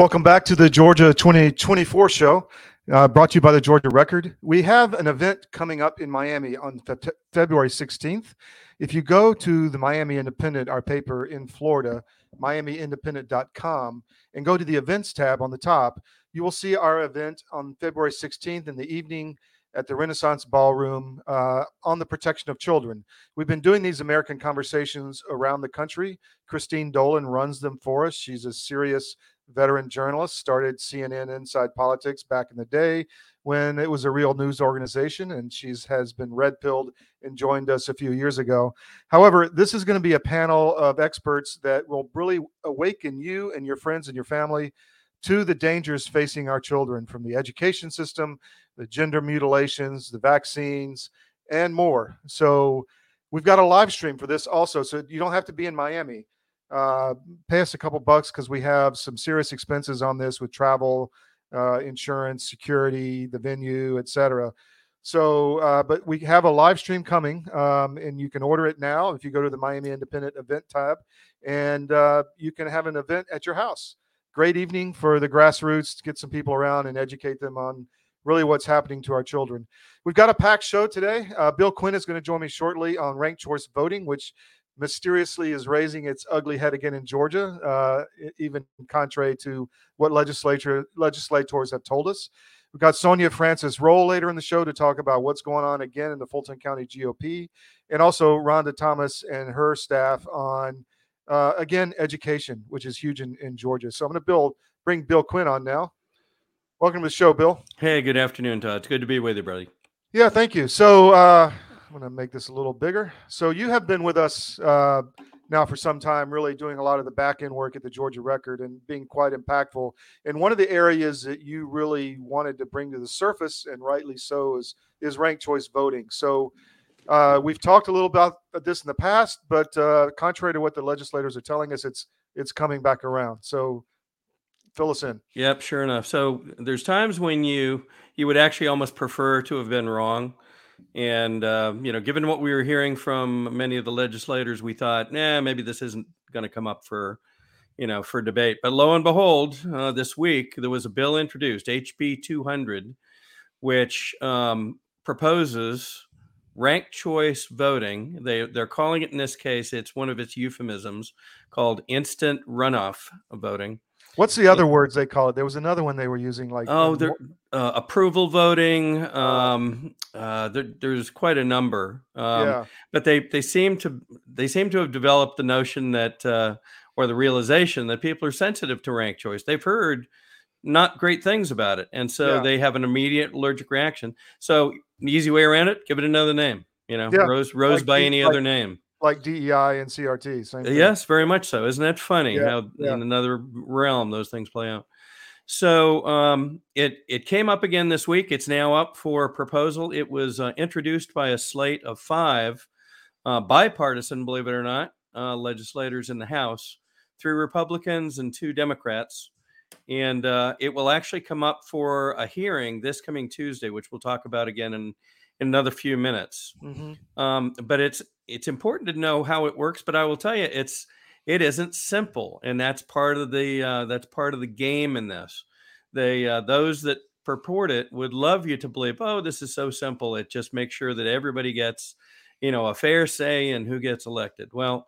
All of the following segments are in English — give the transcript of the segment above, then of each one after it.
Welcome back to the Georgia 2024 show, uh, brought to you by the Georgia Record. We have an event coming up in Miami on fe- February 16th. If you go to the Miami Independent, our paper in Florida, miamiindependent.com, and go to the events tab on the top, you will see our event on February 16th in the evening at the Renaissance Ballroom uh, on the protection of children. We've been doing these American conversations around the country. Christine Dolan runs them for us. She's a serious veteran journalist, started CNN Inside Politics back in the day when it was a real news organization, and she's has been red pilled and joined us a few years ago. However, this is going to be a panel of experts that will really awaken you and your friends and your family to the dangers facing our children from the education system, the gender mutilations, the vaccines, and more. So we've got a live stream for this also. So you don't have to be in Miami. Uh, pay us a couple bucks because we have some serious expenses on this with travel, uh, insurance, security, the venue, etc. So, uh, but we have a live stream coming, um, and you can order it now if you go to the Miami Independent event tab, and uh, you can have an event at your house. Great evening for the grassroots to get some people around and educate them on really what's happening to our children. We've got a packed show today. Uh, Bill Quinn is going to join me shortly on ranked choice voting, which mysteriously is raising its ugly head again in Georgia, uh, even contrary to what legislature legislators have told us. We've got Sonia Francis-Rolle later in the show to talk about what's going on again in the Fulton County GOP, and also Rhonda Thomas and her staff on uh, again education, which is huge in, in Georgia. So I'm going to build bring Bill Quinn on now. Welcome to the show, Bill. Hey, good afternoon, Todd. It's good to be with you, buddy. Yeah, thank you. So uh, I'm going to make this a little bigger. So you have been with us uh, now for some time, really doing a lot of the back end work at the Georgia Record and being quite impactful. And one of the areas that you really wanted to bring to the surface, and rightly so, is is ranked choice voting. So uh, we've talked a little about this in the past, but uh, contrary to what the legislators are telling us, it's it's coming back around. So fill us in. Yep, sure enough. So there's times when you you would actually almost prefer to have been wrong and uh, you know, given what we were hearing from many of the legislators, we thought, nah, maybe this isn't going to come up for, you know, for debate. But lo and behold, uh, this week there was a bill introduced, HB 200, which um, proposes ranked choice voting. They they're calling it in this case, it's one of its euphemisms called instant runoff voting. What's the other words they call it? There was another one they were using, like oh, there, uh, approval voting. Um, uh, there, there's quite a number, um, yeah. but they they seem to they seem to have developed the notion that uh, or the realization that people are sensitive to rank choice. They've heard not great things about it, and so yeah. they have an immediate allergic reaction. So the easy way around it, give it another name. You know, yeah. rose rose like, by any like, other name like DEI and CRT. Same thing. Yes, very much so. Isn't that funny yeah, how yeah. in another realm those things play out? So um, it it came up again this week. It's now up for proposal. It was uh, introduced by a slate of five uh, bipartisan, believe it or not, uh, legislators in the House, three Republicans and two Democrats, and uh, it will actually come up for a hearing this coming Tuesday, which we'll talk about again in in another few minutes. Mm-hmm. Um, but it's it's important to know how it works. But I will tell you, it's it isn't simple, and that's part of the uh, that's part of the game in this. They uh, those that purport it would love you to believe, oh, this is so simple. It just makes sure that everybody gets, you know, a fair say and who gets elected. Well,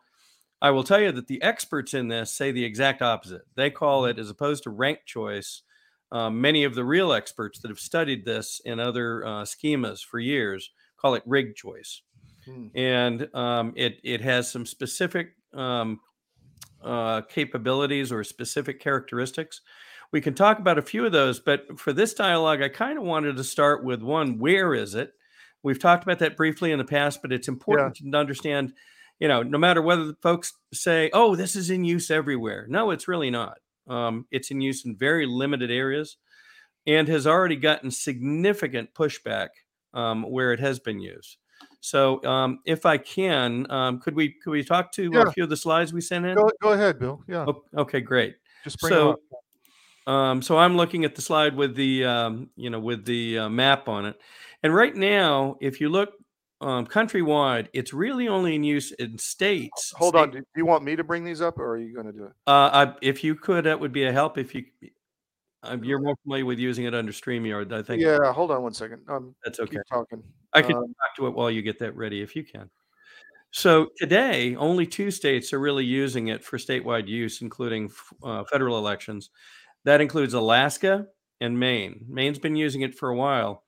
I will tell you that the experts in this say the exact opposite. They call it, as opposed to ranked choice, uh, many of the real experts that have studied this in other uh, schemas for years call it rigged choice. Hmm. And um, it, it has some specific um, uh, capabilities or specific characteristics. We can talk about a few of those, but for this dialogue, I kind of wanted to start with one where is it? We've talked about that briefly in the past, but it's important yeah. to understand, you know, no matter whether the folks say, oh, this is in use everywhere. No, it's really not. Um, it's in use in very limited areas and has already gotten significant pushback um, where it has been used. So, um, if I can, um, could we could we talk to yeah. a few of the slides we sent in? Go, go ahead, Bill. Yeah. okay, great. Just bring so, um, so I'm looking at the slide with the um, you know with the uh, map on it, and right now, if you look um, countrywide, it's really only in use in states. Hold state. on. Do you want me to bring these up, or are you going to do it? Uh, I, if you could, that would be a help. If you, um, you're more familiar with using it under StreamYard, I think. Yeah, hold on one second. Um, That's okay. keep talking. I can Um, talk to it while you get that ready if you can. So today, only two states are really using it for statewide use, including f- uh, federal elections. That includes Alaska and Maine. Maine's been using it for a while.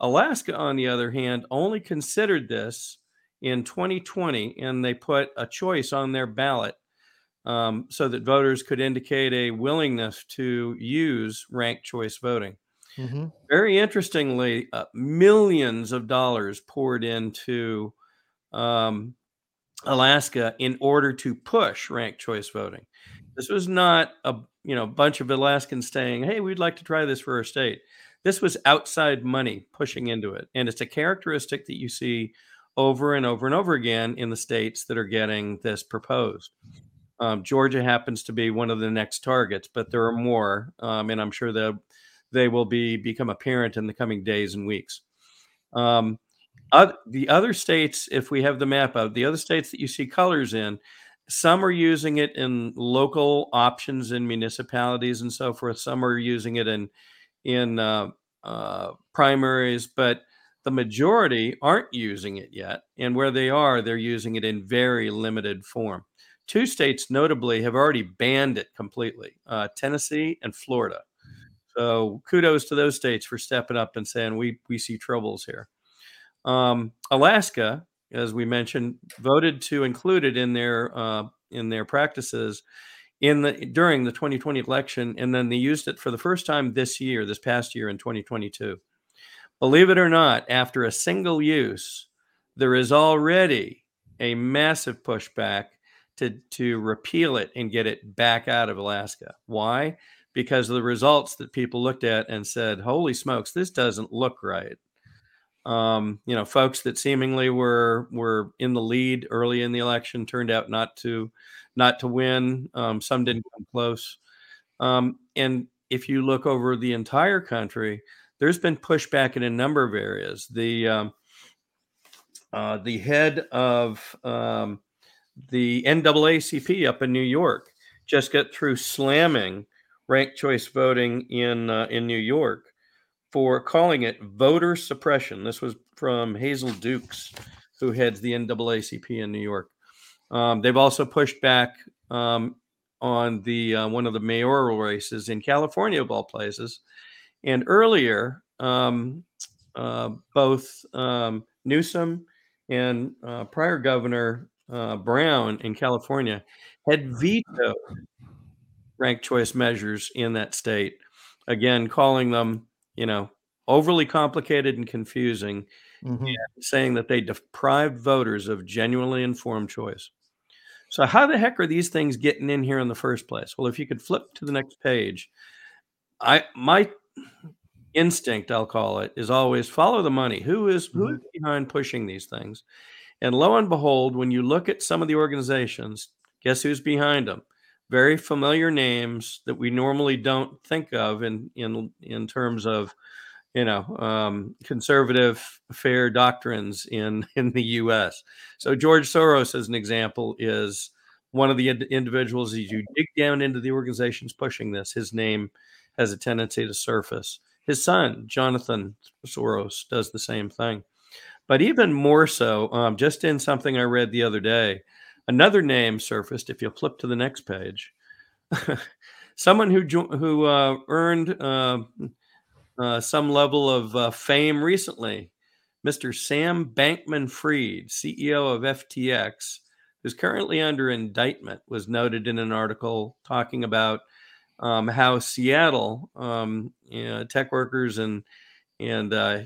Alaska, on the other hand, only considered this in 2020, and they put a choice on their ballot um, so that voters could indicate a willingness to use ranked choice voting. Mhm. Very interestingly, uh, millions of dollars poured into um, Alaska in order to push ranked choice voting. This was not a you know bunch of Alaskans saying, "Hey, we'd like to try this for our state." This was outside money pushing into it, and it's a characteristic that you see over and over and over again in the states that are getting this proposed. Um, Georgia happens to be one of the next targets, but there are more, um, and I'm sure that they will be become apparent in the coming days and weeks. Um, oth- the other states, if we have the map out, the other states that you see colors in, some are using it in local options in municipalities and so forth. Some are using it in in uh, uh, primaries, but the majority aren't using it yet. And where they are, they're using it in very limited form. Two states, notably, have already banned it completely: uh, Tennessee and Florida. So kudos to those states for stepping up and saying we we see troubles here. Um, Alaska, as we mentioned, voted to include it in their uh, in their practices in the during the 2020 election, and then they used it for the first time this year, this past year in 2022. Believe it or not, after a single use, there is already a massive pushback to to repeal it and get it back out of Alaska. Why? Because of the results that people looked at and said, "Holy smokes, this doesn't look right." Um, you know, folks that seemingly were were in the lead early in the election turned out not to not to win. Um, some didn't come close. Um, and if you look over the entire country, there's been pushback in a number of areas. The um, uh, the head of um, the NAACP up in New York just got through slamming ranked choice voting in uh, in New York for calling it voter suppression. This was from Hazel Dukes, who heads the NAACP in New York. Um, they've also pushed back um, on the uh, one of the mayoral races in California, of all places. And earlier, um, uh, both um, Newsom and uh, prior Governor uh, Brown in California had vetoed ranked choice measures in that state. Again, calling them, you know, overly complicated and confusing, Mhm. and saying that they deprive voters of genuinely informed choice. So, how the heck are these things getting in here in the first place? Well, if you could flip to the next page, I my instinct, I'll call it, is always follow the money. Who is who is behind pushing these things? And lo and behold, when you look at some of the organizations, guess who's behind them? Very familiar names that we normally don't think of in in in terms of you know um, conservative fair doctrines in in the U.S. So George Soros, as an example, is one of the ind- individuals. As you dig down into the organizations pushing this, his name has a tendency to surface. His son, Jonathan Soros, does the same thing. But even more so, um, just in something I read the other day, another name surfaced. If you'll flip to the next page, someone who who uh, earned uh, uh, some level of uh, fame recently, Mr. Sam Bankman Fried, CEO of FTX, who's currently under indictment, was noted in an article talking about um, how Seattle um, you know, tech workers and and uh,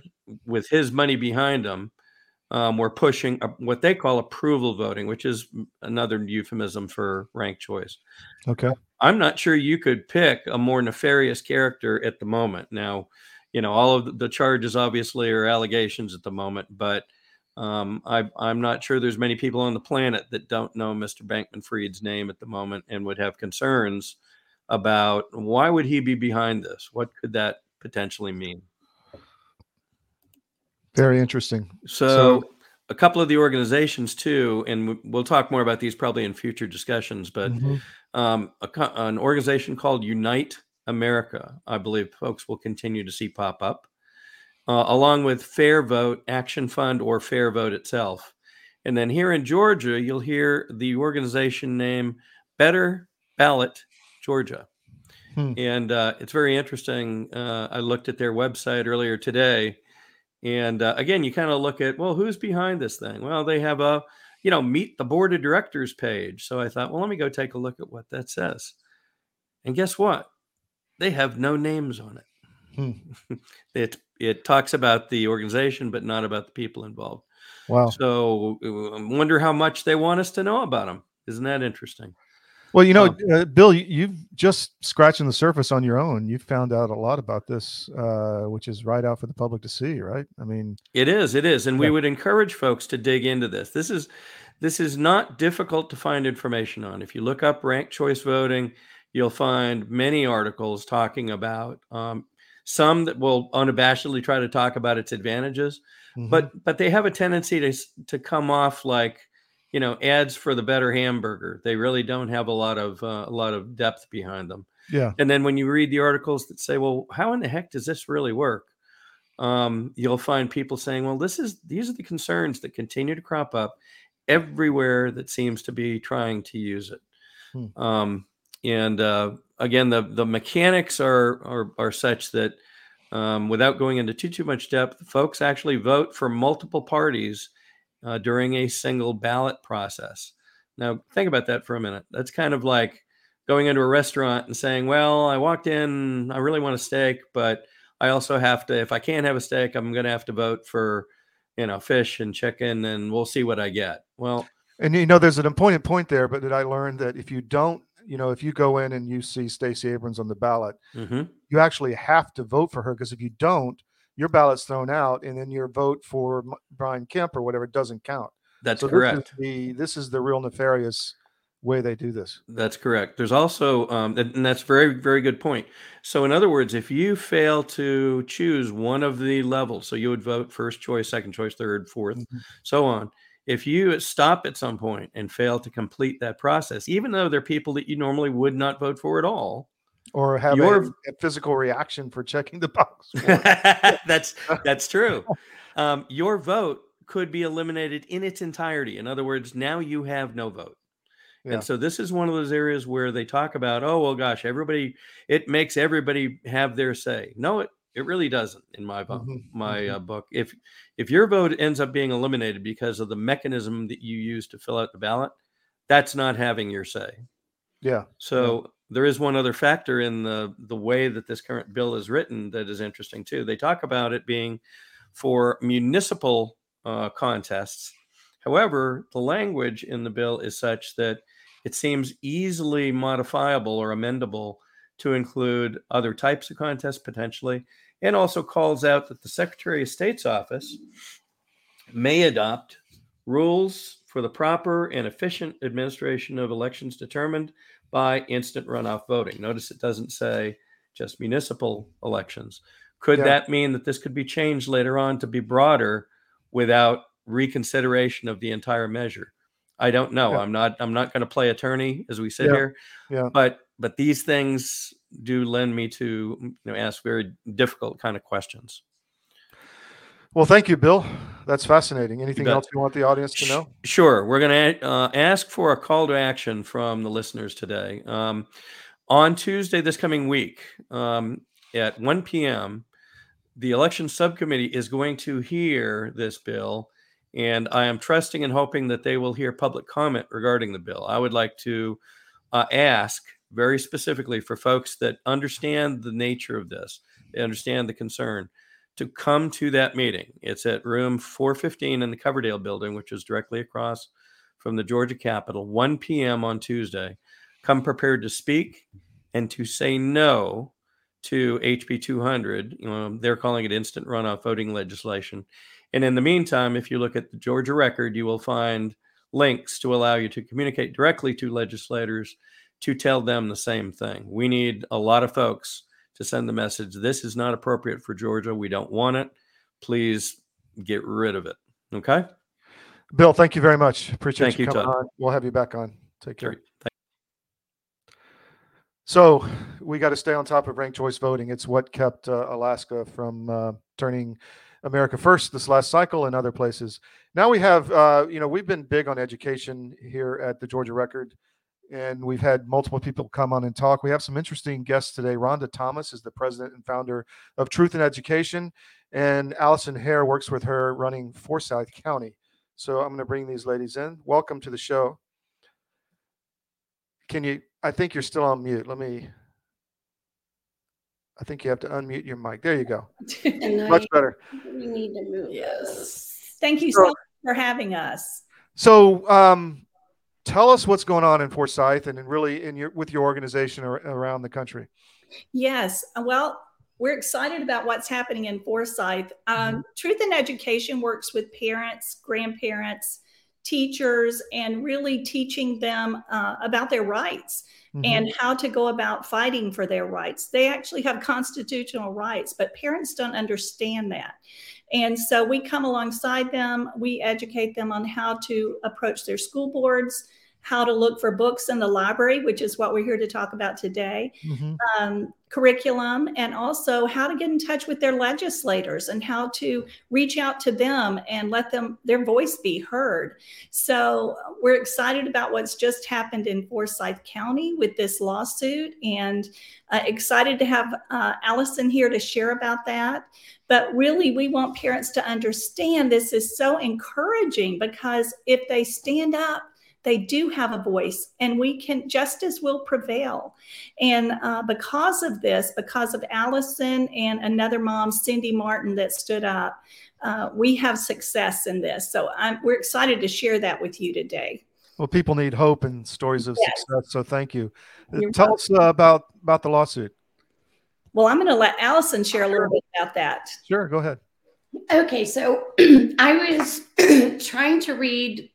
with his money behind them, um, were pushing a, what they call approval voting, which is another euphemism for ranked choice. Okay. I'm not sure you could pick a more nefarious character at the moment. Now, you know, all of the charges obviously are allegations at the moment, but um, I, I'm not sure there's many people on the planet that don't know Mr. Bankman Fried's name at the moment and would have concerns about why would he be behind this? What could that potentially mean? Very interesting. So, So- a couple of the organizations too, and we- we'll talk more about these probably in future discussions. But Mhm. um, a, an organization called Unite America, I believe folks will continue to see pop up, uh, along with Fair Vote, Action Fund, or Fair Vote itself. And then here in Georgia, you'll hear the organization name Better Ballot Georgia. Hmm. And uh, it's very interesting. Uh, I looked at their website earlier today. And uh, again, you kind of look at, well, who's behind this thing? Well, they have a, you know, meet the board of directors page. So I thought, well, let me go take a look at what that says. And guess what? They have no names on it. Hmm. it it talks about the organization, but not about the people involved. Wow. So I wonder how much they want us to know about them. Isn't that interesting? Well, you know, um, uh, Bill, you've just scratching the surface on your own. You've found out a lot about this, uh, which is right out for the public to see, right? I mean, it is, it is, and yeah. we would encourage folks to dig into this. This is, this is not difficult to find information on. If you look up ranked choice voting, you'll find many articles talking about um, some that will unabashedly try to talk about its advantages, mm-hmm. but but they have a tendency to to come off like you know ads for the better hamburger. They really don't have a lot of uh, a lot of depth behind them. Yeah. And then when you read the articles that say well how in the heck does this really work? Um, you'll find people saying well this is these are the concerns that continue to crop up everywhere that seems to be trying to use it. Hmm. um, and uh, again the the mechanics are are, are such that um, without going into too too much depth folks actually vote for multiple parties uh, during a single ballot process. Now, think about that for a minute. That's kind of like going into a restaurant and saying, Well, I walked in, I really want a steak, but I also have to, if I can't have a steak, I'm going to have to vote for, you know, fish and chicken and we'll see what I get. Well, and you know, there's an important point there, but that I learned that if you don't, you know, if you go in and you see Stacey Abrams on the ballot, mm-hmm. you actually have to vote for her because if you don't, your ballot's thrown out, and then your vote for Brian Kemp or whatever doesn't count. That's so correct. This is, the, this is the real nefarious way they do this. That's correct. There's also, um, and that's very, very good point. So, in other words, if you fail to choose one of the levels, so you would vote first choice, second choice, third, 4th mm-hmm. so on. If you stop at some point and fail to complete that process, even though they're people that you normally would not vote for at all, or have your, a, a, physical reaction for checking the box. that's that's true. Um, your vote could be eliminated in its entirety. In other words, now you have no vote. Yeah. And so this is one of those areas where they talk about, oh well, gosh, everybody, it makes everybody have their say. No, it it really doesn't in my book. Mm-hmm. My mm-hmm. Uh, book. If if your vote ends up being eliminated because of the mechanism that you use to fill out the ballot, that's not having your say. Yeah. So there is one other factor in the the way that this current bill is written that is interesting too. They talk about it being for municipal uh, contests. However, the language in the bill is such that it seems easily modifiable or amendable to include other types of contests potentially, and also calls out that the Secretary of State's office may adopt rules for the proper and efficient administration of elections determined by instant runoff voting. Notice it doesn't say just municipal elections. Could yeah. that mean that this could be changed later on to be broader without reconsideration of the entire measure? I don't know. Yeah. I'm not I'm not going to play attorney as we sit yeah. here. Yeah. But but these things do lend me to you know ask very difficult kind of questions. Well, thank you, Bill. That's fascinating. Anything else you want the audience to know? Sure. We're going to uh, ask for a call to action from the listeners today. Um, on Tuesday, this coming week, um, at 1 p.m., the election subcommittee is going to hear this bill, and I am trusting and hoping that they will hear public comment regarding the bill. I would like to uh, ask very specifically for folks that understand the nature of this, they understand the concern to come to that meeting. It's at room 415 in the Coverdell building, which is directly across from the Georgia Capitol, 1 p.m. on Tuesday. Come prepared to speak and to say no to HB 200. You know, they're calling it instant runoff voting legislation. And in the meantime, if you look at the Georgia record, you will find links to allow you to communicate directly to legislators to tell them the same thing. We need a lot of folks to send the message this is not appropriate for Georgia. We don't want it. Please get rid of it. Okay. Bill, thank you very much. Appreciate thank you coming Todd. on. We'll have you back on. Take care. So we got to stay on top of ranked choice voting. It's what kept uh, Alaska from uh, turning America first this last cycle and other places. Now we have, uh, you know, we've been big on education here at the Georgia Record, and we've had multiple people come on and talk. We have some interesting guests today. Rhonda Thomas is the president and founder of Truth in Education, and Allison Hare works with her running Forsyth County. So I'm going to bring these ladies in. Welcome to the show. Can you? I think you're still on mute. Let me. I think you have to unmute your mic. There you go. Much better. We need to move. Yes. Thank you so much for having us. So, um, tell us what's going on in Forsyth and in really in your with your organization around the country. Yes. Well, we're excited about what's happening in Forsyth. Um, mm-hmm. Truth in Education works with parents, grandparents, teachers and really teaching them uh, about their rights mm-hmm. and how to go about fighting for their rights. They actually have constitutional rights, but parents don't understand that. And so we come alongside them, we educate them on how to approach their school boards, how to look for books in the library, which is what we're here to talk about today, mm-hmm. um, curriculum, and also how to get in touch with their legislators and how to reach out to them and let them their voice be heard. So we're excited about what's just happened in Forsyth County with this lawsuit, and uh, excited to have uh, Allison here to share about that. But really, we want parents to understand this is so encouraging because if they stand up they do have a voice and we can justice will prevail and uh, because of this because of allison and another mom cindy martin that stood up uh, we have success in this so I'm, we're excited to share that with you today well people need hope and stories of yes. success so thank you You're tell welcome. us uh, about about the lawsuit well i'm going to let allison share a little bit about that sure go ahead okay so i was trying to read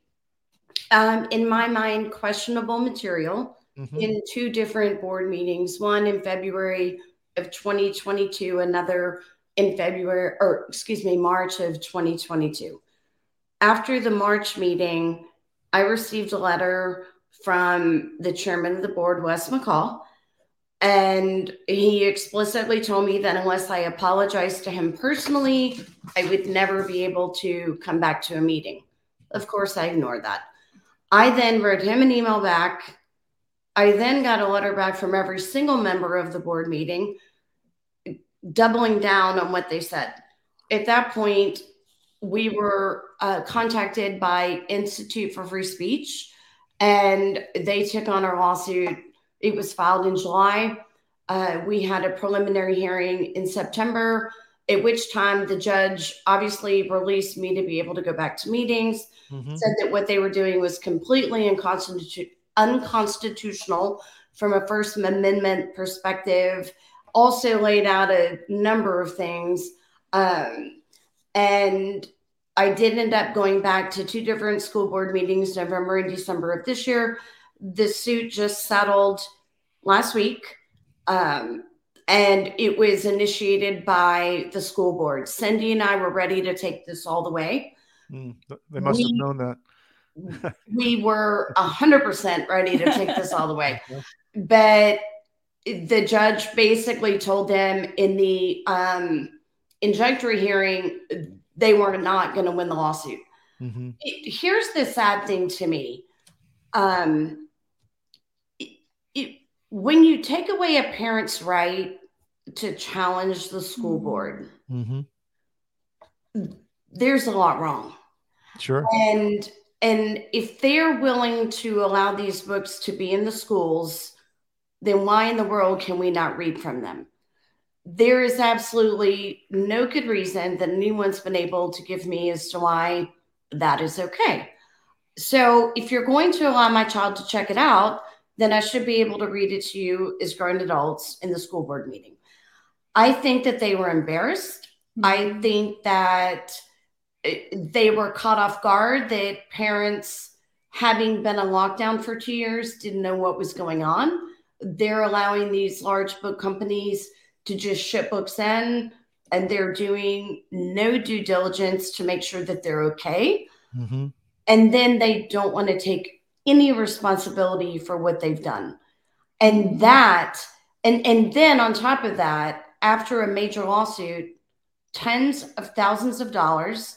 um, in my mind, questionable material mm-hmm. in two different board meetings, one in February of 2022, another in February, or excuse me, March of 2022. After the March meeting, I received a letter from the chairman of the board, Wes McCall, and he explicitly told me that unless I apologized to him personally, I would never be able to come back to a meeting. Of course, I ignored that. I then wrote him an email back. I then got a letter back from every single member of the board meeting, doubling down on what they said. At that point, we were uh, contacted by Institute for Free Speech, and they took on our lawsuit. It was filed in July. Uh, we had a preliminary hearing in September, at which time the judge obviously released me to be able to go back to meetings mm-hmm. said that what they were doing was completely unconstitu- unconstitutional from a First Amendment perspective, also laid out a number of things. Um, and I did end up going back to two different school board meetings, November and December of this year. The suit just settled last week. Um, and it was initiated by the school board. Cindy and I were ready to take this all the way. Mm, they must we, have known that. we were a hundred percent ready to take this all the way, but the judge basically told them in the um, injunctory hearing they were not going to win the lawsuit. Mm-hmm. Here's the sad thing to me. Um, when you take away a parent's right to challenge the school board, mm-hmm there's a lot wrong. Sure. And and if they're willing to allow these books to be in the schools, then why in the world can we not read from them? There is absolutely no good reason that anyone's been able to give me as to why that is okay. So if you're going to allow my child to check it out, then I should be able to read it to you as grown adults in the school board meeting. I think that they were embarrassed. Mm-hmm. I think that they were caught off guard that parents having been in lockdown for two years didn't know what was going on they're allowing these large book companies to just ship books in and they're doing no due diligence to make sure that they're okay mm-hmm. and then they don't want to take any responsibility for what they've done and that and and then on top of that, after a major lawsuit, tens of thousands of dollars.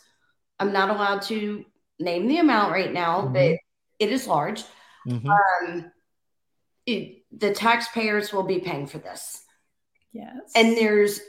I'm not allowed to name the amount right now, mm-hmm. but it is large. Mm-hmm. Um, it, the taxpayers will be paying for this. Yes. And there's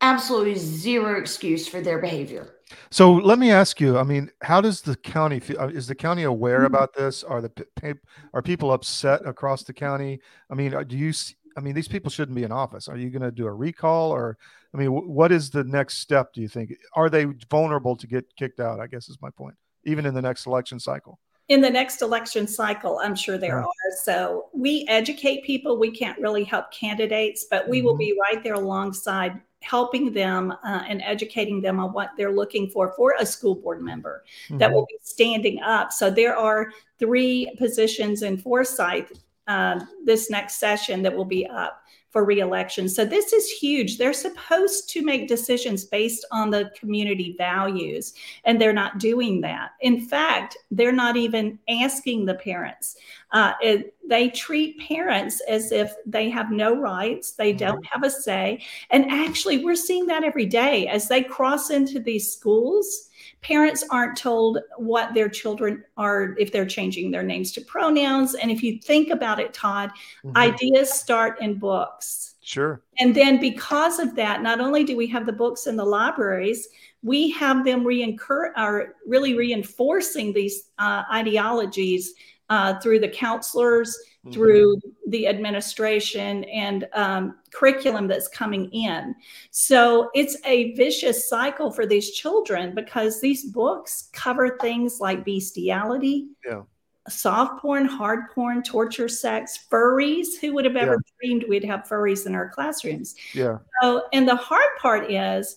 absolutely zero excuse for their behavior. So let me ask you. I mean, how does the county feel? Uh, is the county aware mm-hmm. about this? Are the are people upset across the county? I mean, uh, do you? I mean, these people shouldn't be in office. Are you going to do a recall, or I mean, what is the next step? Do you think? Are they vulnerable to get kicked out? I guess is my point. Even in the next election cycle in the next election cycle, I'm sure there yeah. are. So we educate people. We can't really help candidates, but we mm-hmm. will be right there alongside helping them uh, and educating them on what they're looking for for a school board member mm-hmm. that will be standing up. So there are three positions in Forsyth uh, this next session that will be up for reelection. So this is huge. They're supposed to make decisions based on the community values, and they're not doing that. In fact, they're not even asking the parents. Uh, it, they treat parents as if they have no rights, they mm-hmm. don't have a say. And actually, we're seeing that every day as they cross into these schools parents aren't told what their children are if they're changing their names to pronouns and if you think about it todd mm-hmm. ideas start in books sure and then because of that not only do we have the books in the libraries we have them reincur- are really reinforcing these uh, ideologies uh, through the counselors. Through the administration and um, curriculum that's coming in. So it's a vicious cycle for these children because these books cover things like bestiality. Yeah. Soft porn, hard porn, torture, sex, furries. Who would have ever yeah. dreamed we'd have furries in our classrooms? Yeah. So, and the hard part is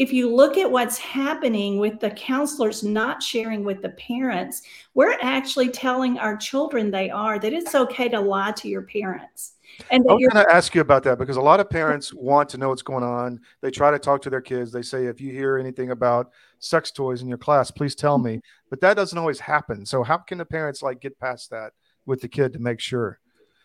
if you look at what's happening with the counselors not sharing with the parents, we're actually telling our children they are that it's okay to lie to your parents. And I was going to ask you about that because a lot of parents want to know what's going on. They try to talk to their kids. They say, if you hear anything about sex toys in your class, please tell me. Mm-hmm. But that doesn't always happen. So how can the parents like get past that with the kid to make sure?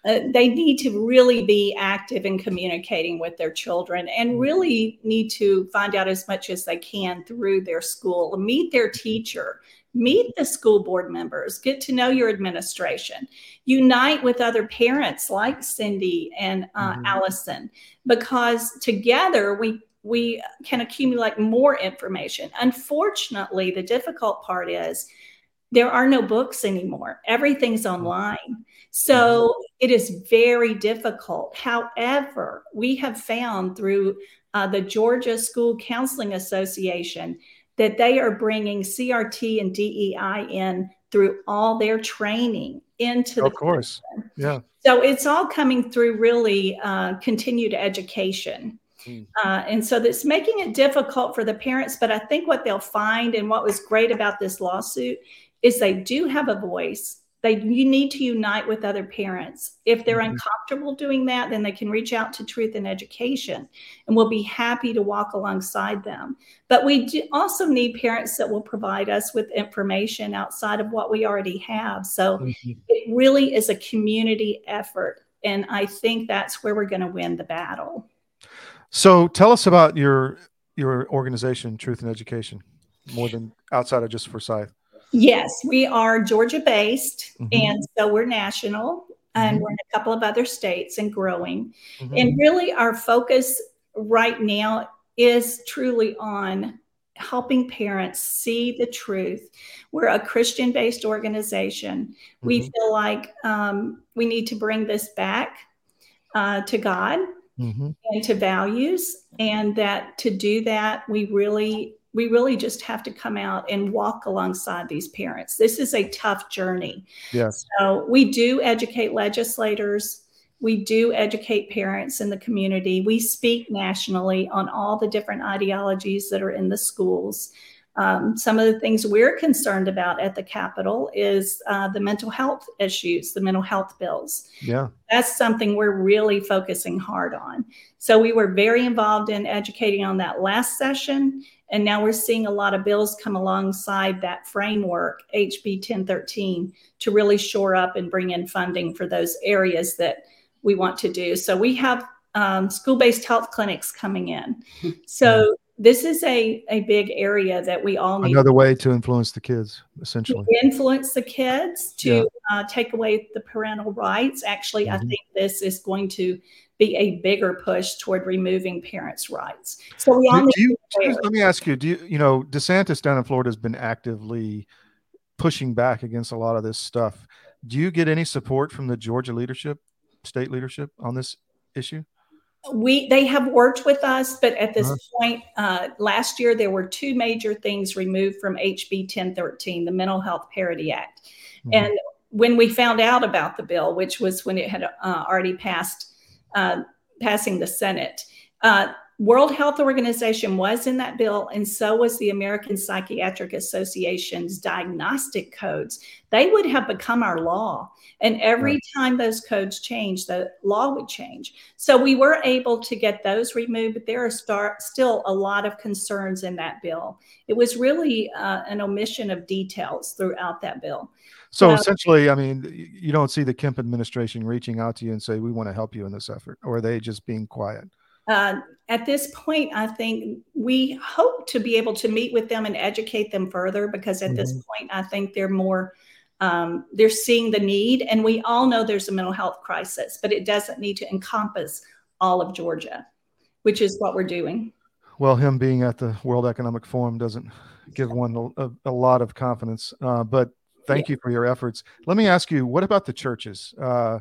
Uh, they need to really be active in communicating with their children and mm-hmm. really need to find out as much as they can through their school meet their teacher meet the school board members get to know your administration unite with other parents like cindy and uh, mm-hmm. allison because together we we can accumulate more information unfortunately the difficult part is there are no books anymore everything's mm-hmm. online so mm-hmm. it is very difficult. However, we have found through uh, the Georgia School Counseling Association that they are bringing CRT and DEI in through all their training into of course yeah so it's all coming through really uh, continued education mm. uh, and so that's making it difficult for the parents but i think what they'll find and what was great about this lawsuit is they do have a voice. They you need to unite with other parents. If they're mm-hmm. uncomfortable doing that then they can reach out to truth in education and we'll be happy to walk alongside them. But we do also need parents that will provide us with information outside of what we already have. So mm-hmm. it really is a community effort and i think that's where we're going to win the battle. So tell us about your your organization truth in education more than outside of just forsyth Yes, we are Georgia based, mm-hmm. and so we're national, and mm-hmm. we're in a couple of other states and growing. Mm-hmm. And really, our focus right now is truly on helping parents see the truth. We're a Christian based organization. We mm-hmm. feel like um, we need to bring this back uh, to God. Mm-hmm. And to values, and that to do that, we really we really just have to come out and walk alongside these parents. This is a tough journey. Yes. So we do educate legislators. We do educate parents in the community. We speak nationally on all the different ideologies that are in the schools. Um, some of the things we're concerned about at the Capitol is uh, the mental health issues, the mental health bills. Yeah. That's something we're really focusing hard on. So we were very involved in educating on that last session. And now we're seeing a lot of bills come alongside that framework, HB 1013, to really shore up and bring in funding for those areas that we want to do. So we have um, school-based health clinics coming in. So this is a, a big area that we all need. Another way to influence the kids, essentially. influence the kids to yeah. uh, take away the parental rights. Actually, mm-hmm. I think this is going to be a bigger push toward removing parents' rights. So we all you, let me ask you: Do you, you know, DeSantis down in Florida has been actively pushing back against a lot of this stuff. Do you get any support from the Georgia leadership, state leadership, on this issue? we they have worked with us but at this uh-huh. point uh, last year there were two major things removed from hb 1013 the mental health parity act mm-hmm. and when we found out about the bill which was when it had uh, already passed uh, passing the senate. Uh, World Health Organization was in that bill, and so was the American Psychiatric Association's diagnostic codes. They would have become our law. And every right. time those codes change, the law would change. So we were able to get those removed, but there are start, still a lot of concerns in that bill. It was really uh, an omission of details throughout that bill. So essentially, I mean, you don't see the Kemp administration reaching out to you and say, we want to help you in this effort, or are they just being quiet? Uh, at this point, I think we hope to be able to meet with them and educate them further because at mm-hmm. this point, I think they're more um, they're seeing the need, and we all know there's a mental health crisis, but it doesn't need to encompass all of Georgia, which is what we're doing. Well, him being at the World Economic Forum doesn't give one a, a lot of confidence, uh, but thank yeah. you for your efforts. Let me ask you, what about the churches? Uh,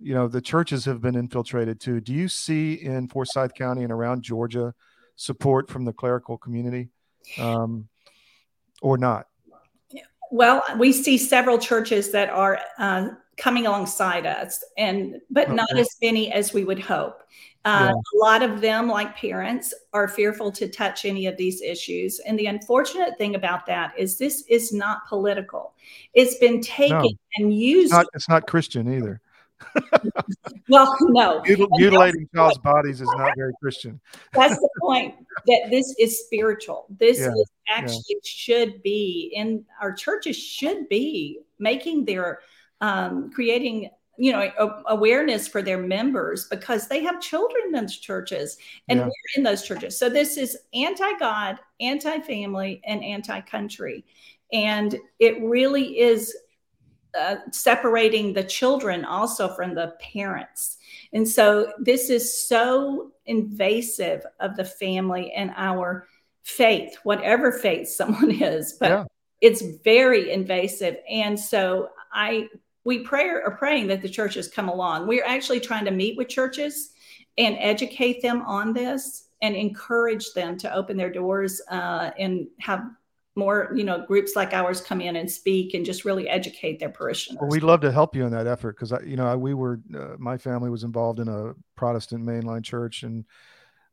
you know, the churches have been infiltrated too. Do you see in Forsyth County and around Georgia support from the clerical community um, or not? Well, we see several churches that are uh, coming alongside us, and but okay. not as many as we would hope. Uh, yeah. A lot of them, like parents, are fearful to touch any of these issues. And the unfortunate thing about that is this is not political. It's been taken no. and used. It's not, it's not Christian either. well, no. Mutil- mutilating child's bodies is not very Christian. That's the point. That this is spiritual. This yeah, is actually yeah. should be in our churches should be making their um, creating you know a, awareness for their members because they have children in those churches and yeah. we're in those churches so this is anti-god anti-family and anti-country and it really is uh, separating the children also from the parents. And so this is so invasive of the family and our faith, whatever faith someone is, but yeah. it's very invasive. And so I we pray are praying that the churches come along. We're actually trying to meet with churches and educate them on this and encourage them to open their doors uh, and have more you know groups like ours come in and speak and just really educate their parishioners. Well, we'd love to help you in that effort because you know we were uh, my family was involved in a protestant mainline church and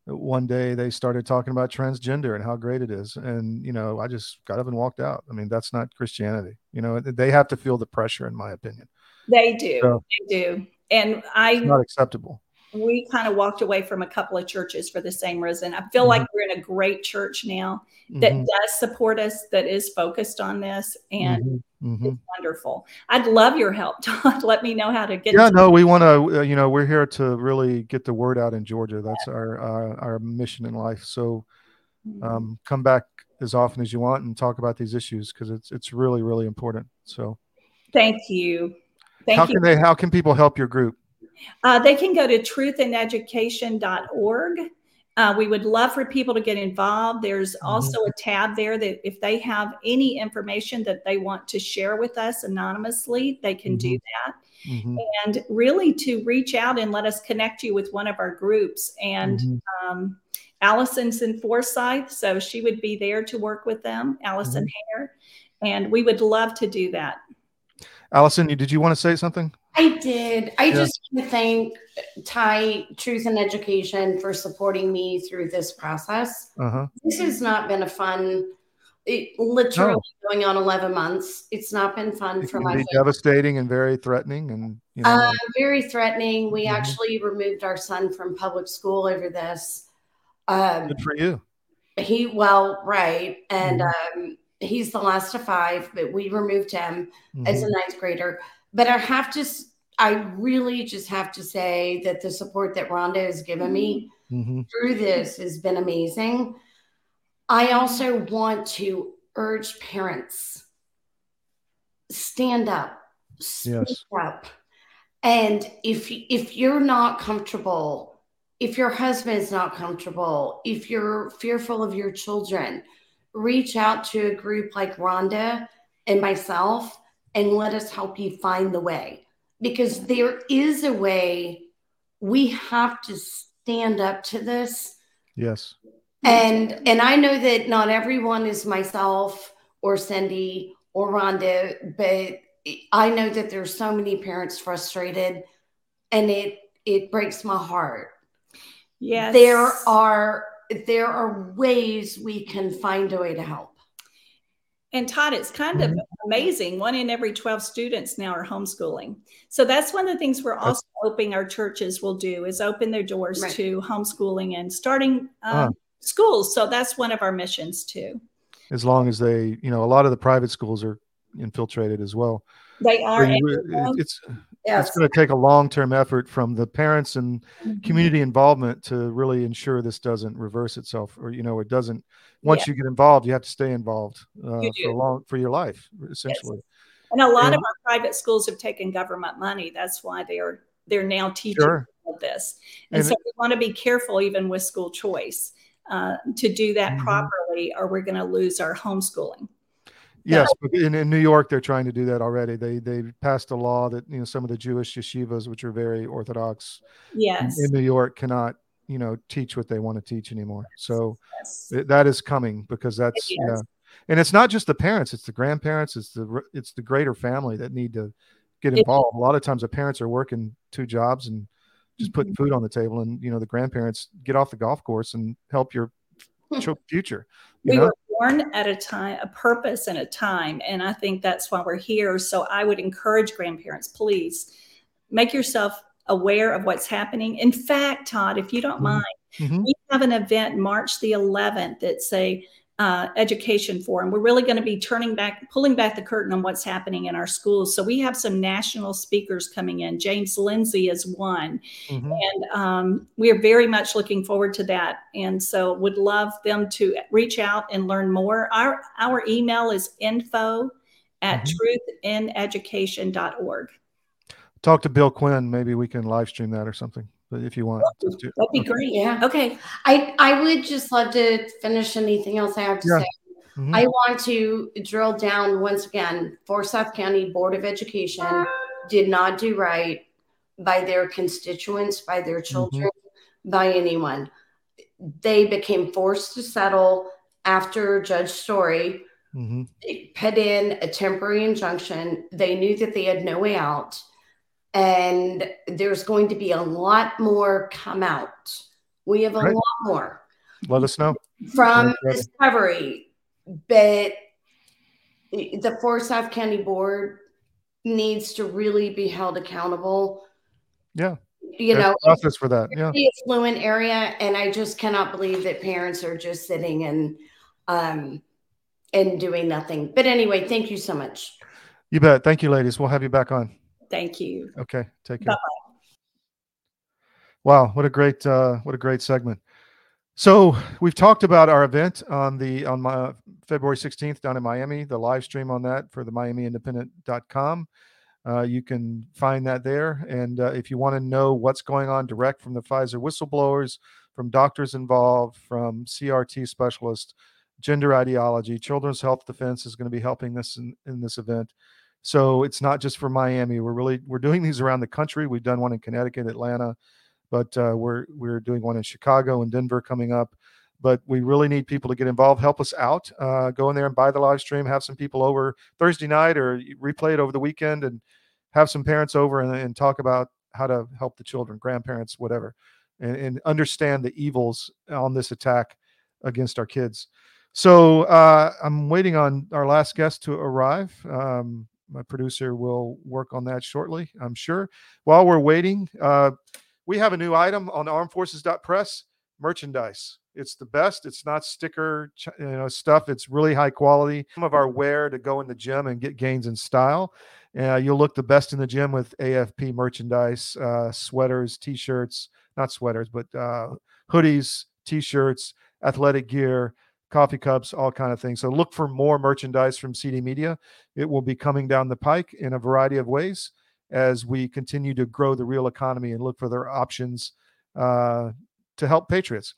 one day they started talking about transgender and how great it is. And you know i just got up and walked out. I mean that's not christianity you know they have to feel the pressure in my opinion. They do. So, they do. And i not acceptable we kind of walked away from a couple of churches for the same reason. I feel mm-hmm. like we're in a great church now that mm-hmm. does support us, that is focused on this, and mm-hmm. mm-hmm. it's wonderful. I'd love your help, Todd. Let me know how to get. Yeah, to no, we want to. Uh, you know, we're here to really get the word out in Georgia. That's yeah. our uh, our mission in life. So, mm-hmm. um, come back as often as you want and talk about these issues because it's it's really really important. So, thank you. Thank how you. can they? How can people help your group? Uh, they can go to truthineducation.org. Uh, we would love for people to get involved. There's mm-hmm. also a tab there that if they have any information that they want to share with us anonymously, they can mm-hmm. do that. Mm-hmm. And really to reach out and let us connect you with one of our groups. And mm-hmm. um, Allison's in Forsyth, so she would be there to work with them, Allison mm-hmm. Hare. And we would love to do that. Allison, did you want to say something? I did. I yeah. just want to thank Ty Truth in Education for supporting me through this process. Uh-huh. This has not been a fun. It literally no. going on 11 months. It's not been fun it for my. Be devastating and very threatening, and you know. uh, very threatening. We mm-hmm. actually removed our son from public school over this. Um, Good for you. He well, right, and mm-hmm. um, he's the last of five, but we removed him mm-hmm. as a mm-hmm. ninth grader but I have to I really just have to say that the support that Rhonda has given me mm-hmm. through this has been amazing. I also want to urge parents stand up, speak yes. up. And if if you're not comfortable, if your husband is not comfortable, if you're fearful of your children, reach out to a group like Rhonda and myself and let us help you find the way. Because there is a way. We have to stand up to this. Yes. And and I know that not everyone is myself or Cindy or Rhonda, but I know that there's so many parents frustrated and it it breaks my heart. Yes. There are there are ways we can find a way to help. And Todd, it's kind of mm-hmm. amazing. One in every 12 students now are homeschooling. So that's one of the things we're also hoping our churches will do is open their doors right. to homeschooling and starting um, schools. So that's one of our missions too. As long as they, you know, a lot of the private schools are infiltrated as well. They are. It's yes. it's going to take a long term effort from the parents and mm-hmm. community involvement to really ensure this doesn't reverse itself, or you know, it doesn't. Once yeah. you get involved, you have to stay involved uh, for long for your life, essentially. Yes. And a lot and, of our private schools have taken government money. That's why they are they're now teaching sure. this, and, and so it, we want to be careful even with school choice uh, to do that mm-hmm. properly, or we're going to lose our homeschooling. Yes, but in, in New York, they're trying to do that already. They they passed a law that you know some of the Jewish yeshivas, which are very orthodox, yes, in, in New York, cannot you know teach what they want to teach anymore. So yes. it, that is coming because that's yeah, and it's not just the parents; it's the grandparents, it's the it's the greater family that need to get involved. a lot of times, the parents are working two jobs and just putting mm-hmm. food on the table, and you know the grandparents get off the golf course and help your future. You we know? were born at a time, a purpose and a time. And I think that's why we're here. So I would encourage grandparents, please make yourself aware of what's happening. In fact, Todd, if you don't mm-hmm. mind, mm-hmm. we have an event March the 11th that's a uh, education forum. We're really going to be turning back, pulling back the curtain on what's happening in our schools. So we have some national speakers coming in. James Lindsay is one, mm-hmm. and um, we are very much looking forward to that. And so would love them to reach out and learn more. Our our email is info at mm-hmm. truthineducation.org. Talk to Bill Quinn. Maybe we can live stream that or something but if you want that'd be great yeah okay i i would just love to finish anything else i have to yeah. say mm-hmm. i want to drill down once again forsyth county board of education did not do right by their constituents by their mm-hmm. children mm-hmm. by anyone they became forced to settle after judge story mm-hmm. put in a temporary injunction they knew that they had no way out and there's going to be a lot more come out. We have a lot more. Let us know from Discovery, but the Forsyth County Board needs to really be held accountable. Yeah. You There's know, process for that. Yeah. Affluent area, and I just cannot believe that parents are just sitting and um and doing nothing. But anyway, thank you so much. You bet. Thank you, ladies. We'll have you back on. Thank you. Okay. Take care. Bye-bye. Wow, what a great uh, what a great segment. So we've talked about our event on the on my February 16th down in Miami, the live stream on that for the MiamiIndependent.com. Uh, you can find that there. And uh, if you want to know what's going on direct from the Pfizer whistleblowers, from doctors involved, from CRT specialists, gender ideology, Children's Health Defense is going to be helping this in, in this event. So it's not just for Miami. We're really we're doing these around the country. We've done one in Connecticut, Atlanta, but uh, we're we're doing one in Chicago and Denver coming up. But we really need people to get involved. Help us out. Uh, go in there and buy the live stream. Have some people over Thursday night or replay it over the weekend, and have some parents over and, and talk about how to help the children, grandparents, whatever, and, and understand the evils on this attack against our kids. So uh, I'm waiting on our last guest to arrive. Um, my producer will work on that shortly, I'm sure. While we're waiting, uh, we have a new item on armedforces.press. merchandise. It's the best. It's not sticker you know stuff. It's really high quality. Some of our wear to go in the gym and get gains in style. Uh, you'll look the best in the gym with AFP merchandise, uh, sweaters, t-shirts, not sweaters, but uh, hoodies, t-shirts, athletic gear, coffee cups, all kind of things. So look for more merchandise from CD Media. It will be coming down the pike in a variety of ways as we continue to grow the real economy and look for their options uh, to help patriots.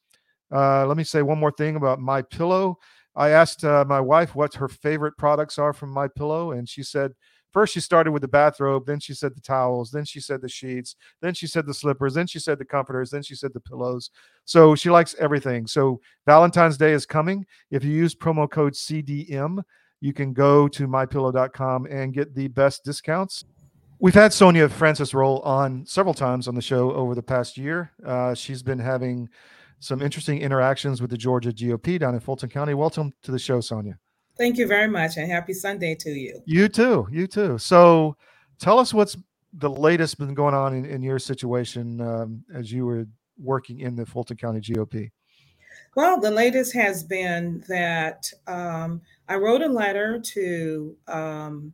Uh, let me say one more thing about my pillow. I asked uh, my wife what her favorite products are from my pillow, and she said first she started with the bathrobe, then she said the towels, then she said the sheets, then she said the slippers, then she said the comforters, then she said the pillows. So she likes everything. So Valentine's Day is coming. If you use promo code CDM, you can go to mypillow.com and get the best discounts. We've had Sonia Francis Rolle on several times on the show over the past year. Uh, she's been having some interesting interactions with the Georgia GOP down in Fulton County. Welcome to the show, Sonia. Thank you very much, and happy Sunday to you. You too. You too. So, tell us what's the latest been going on in, in your situation um, as you were working in the Fulton County GOP. Well, the latest has been that um, I wrote a letter to um,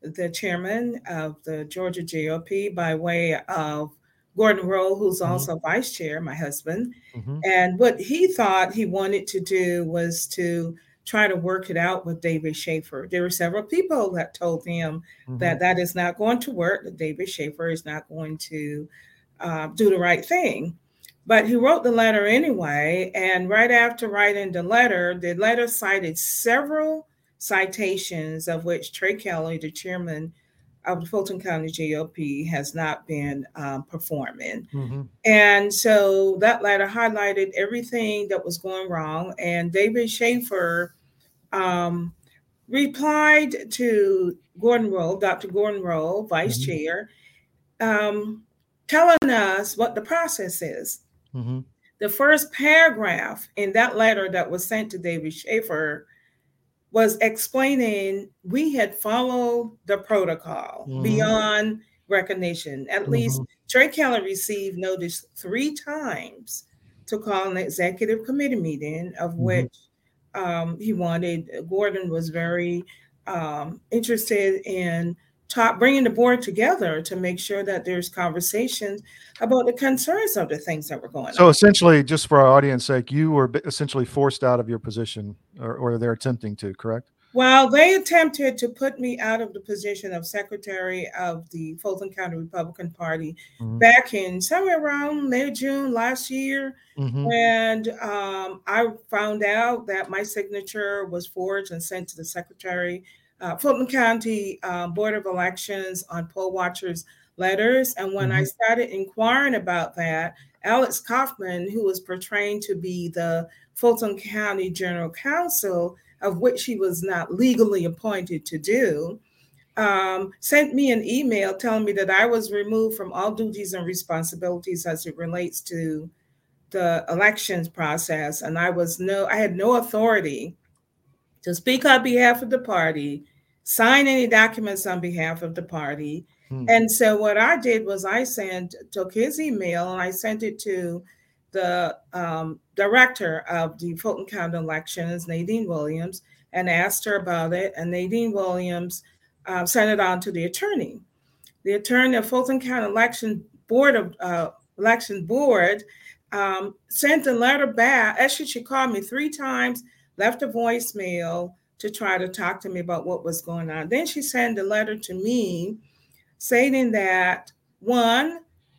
the chairman of the Georgia GOP by way of Gordon Rolle, who's mm-hmm. also vice chair, my husband. Mm-hmm. And what he thought he wanted to do was to try to work it out with David Shafer. There were several people that told him mm-hmm. that that is not going to work, that David Shafer is not going to uh, do the right thing. But he wrote the letter anyway. And right after writing the letter, the letter cited several citations, of which Trey Kelly, the chairman of the Fulton County GOP, has not been um, performing. Mm-hmm. And so that letter highlighted everything that was going wrong. And David Shafer um, replied to Gordon Rolle, Dr. Gordon Rolle, vice mm-hmm. chair, um, telling us what the process is. Mm-hmm. The first paragraph in that letter that was sent to David Shafer was explaining we had followed the protocol mm-hmm. beyond recognition. At mm-hmm. least Trey Kelly received notice three times to call an executive committee meeting, of mm-hmm. which um, he wanted. Gordon was very um, interested in talk, bringing the board together to make sure that there's conversations about the concerns of the things that were going so on. So essentially, just for our audience sake, you were essentially forced out of your position, or, or they're attempting to, correct? Well, they attempted to put me out of the position of secretary of the Fulton County Republican Party mm-hmm. back in somewhere around May, June last year. Mm-hmm. And um, I found out that my signature was forged and sent to the secretary uh, Fulton County uh, Board of Elections on poll watchers letters. And when mm-hmm. I started inquiring about that, Alex Kaufman, who was portraying to be the Fulton County General Counsel, of which he was not legally appointed to do, um, sent me an email telling me that I was removed from all duties and responsibilities as it relates to the elections process, and I was no, I had no authority to speak on behalf of the party sign any documents on behalf of the party. Hmm. And so what I did was I sent took his email and I sent it to the um, director of the Fulton County elections, Nadine Williams, and asked her about it. And Nadine Williams uh, sent it on to the attorney. The attorney of Fulton County Election Board of uh, Election Board um, sent a letter back. Actually, she called me three times, left a voicemail, to try to talk to me about what was going on. Then she sent a letter to me stating that one,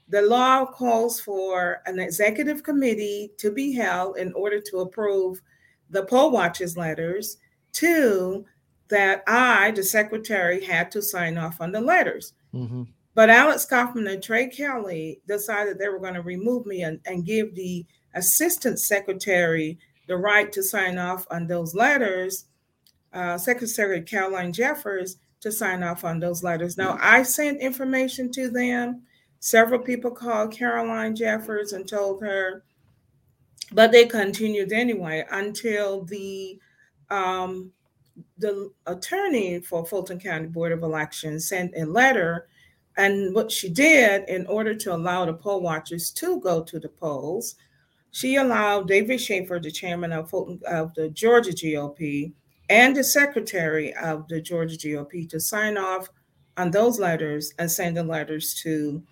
the law calls for an executive committee to be held in order to approve the poll watchers letters. Two, that I, the secretary, had to sign off on the letters. Mm-hmm. But Alex Kaufman and Trey Kelly decided they were going to remove me and, and give the assistant secretary the right to sign off on those letters uh, Secretary Caroline Jeffers to sign off on those letters. Now, I sent information to them. Several people called Caroline Jeffers and told her, but they continued anyway until the um, the attorney for Fulton County Board of Elections sent a letter. And what she did in order to allow the poll watchers to go to the polls, she allowed David Shafer, the chairman of, Fulton, of the Georgia GOP, and the secretary of the Georgia GOP to sign off on those letters and send the letters to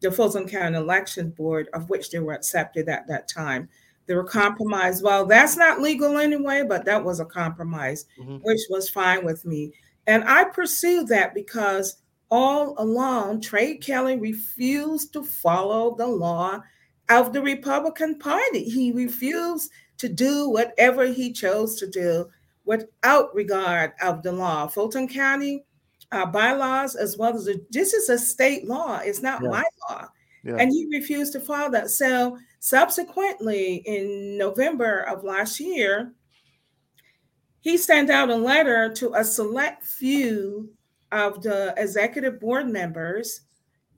the Fulton County Election Board, of which they were accepted at that time. They were compromised. Well, that's not legal anyway, but that was a compromise, mm-hmm. which was fine with me. And I pursued that because all along, Trey Kelly refused to follow the law of the Republican Party. He refused to do whatever he chose to do without regard of the law. Fulton County uh, bylaws, as well as a, this is a state law. It's not yeah. my law. Yeah. And he refused to follow that. So subsequently, in November of last year, he sent out a letter to a select few of the executive board members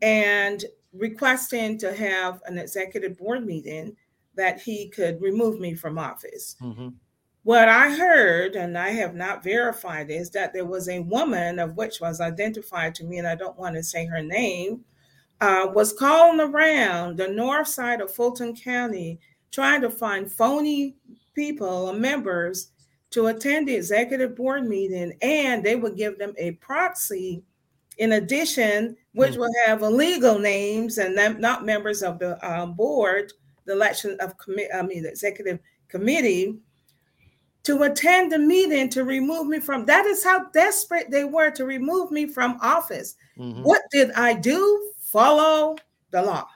and requesting to have an executive board meeting that he could remove me from office. Mm-hmm. What I heard, and I have not verified, is that there was a woman of which was identified to me, and I don't want to say her name, uh, was calling around the north side of Fulton County trying to find phony people or members to attend the executive board meeting, and they would give them a proxy in addition, which mm-hmm. will have illegal names and not members of the um, board, the election of committee, I mean, the executive committee, to attend the meeting to remove me from. That is how desperate they were to remove me from office. Mm-hmm. What did I do? Follow the law.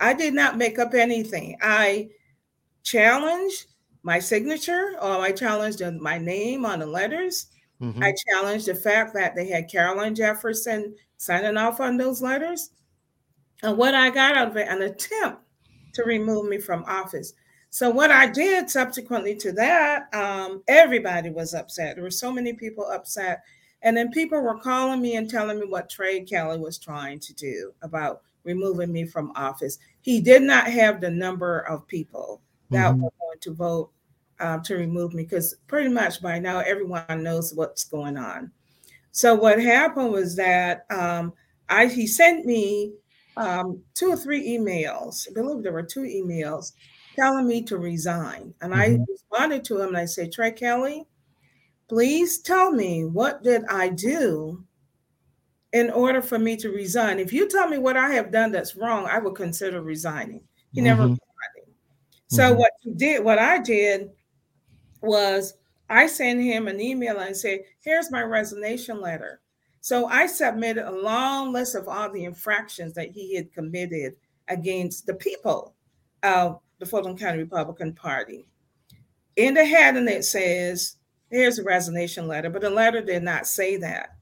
I did not make up anything. I challenged my signature or I challenged my name on the letters. Mm-hmm. I challenged the fact that they had Carolyn Jefferson signing off on those letters. And what I got out of it, an attempt to remove me from office. So what I did subsequently to that, um, everybody was upset. There were so many people upset. And then people were calling me and telling me what Trey Kelly was trying to do about removing me from office. He did not have the number of people that mm-hmm. were going to vote um, to remove me because pretty much by now everyone knows what's going on. So what happened was that um, I he sent me um, two or three emails. I believe there were two emails telling me to resign, and mm-hmm. I responded to him and I said, Trey Kelly, please tell me what did I do in order for me to resign. If you tell me what I have done that's wrong, I would consider resigning. He mm-hmm. never. So mm-hmm. what he did, what I did was I sent him an email and said, here's my resignation letter. So I submitted a long list of all the infractions that he had committed against the people of the Fulton County Republican Party. In the heading, it says, here's a resignation letter, but the letter did not say that.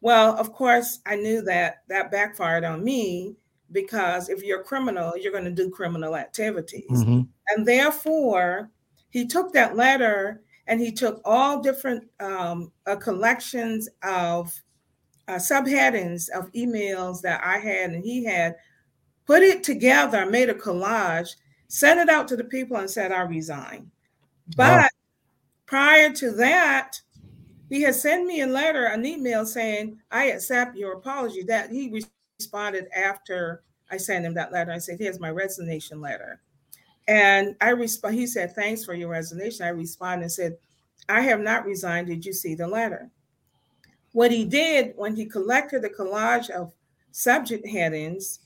Well, of course, I knew that that backfired on me because if you're a criminal, you're going to do criminal activities. Mm-hmm. And therefore, he took that letter and he took all different um, uh, collections of uh, subheadings of emails that I had and he had, put it together, made a collage, sent it out to the people, and said, I resign. But wow. prior to that, he had sent me a letter, an email saying, I accept your apology. That he responded after I sent him that letter. I said, Here's my resignation letter. And I respond, he said, Thanks for your resignation. I responded and said, I have not resigned. Did you see the letter? What he did when he collected the collage of subject headings,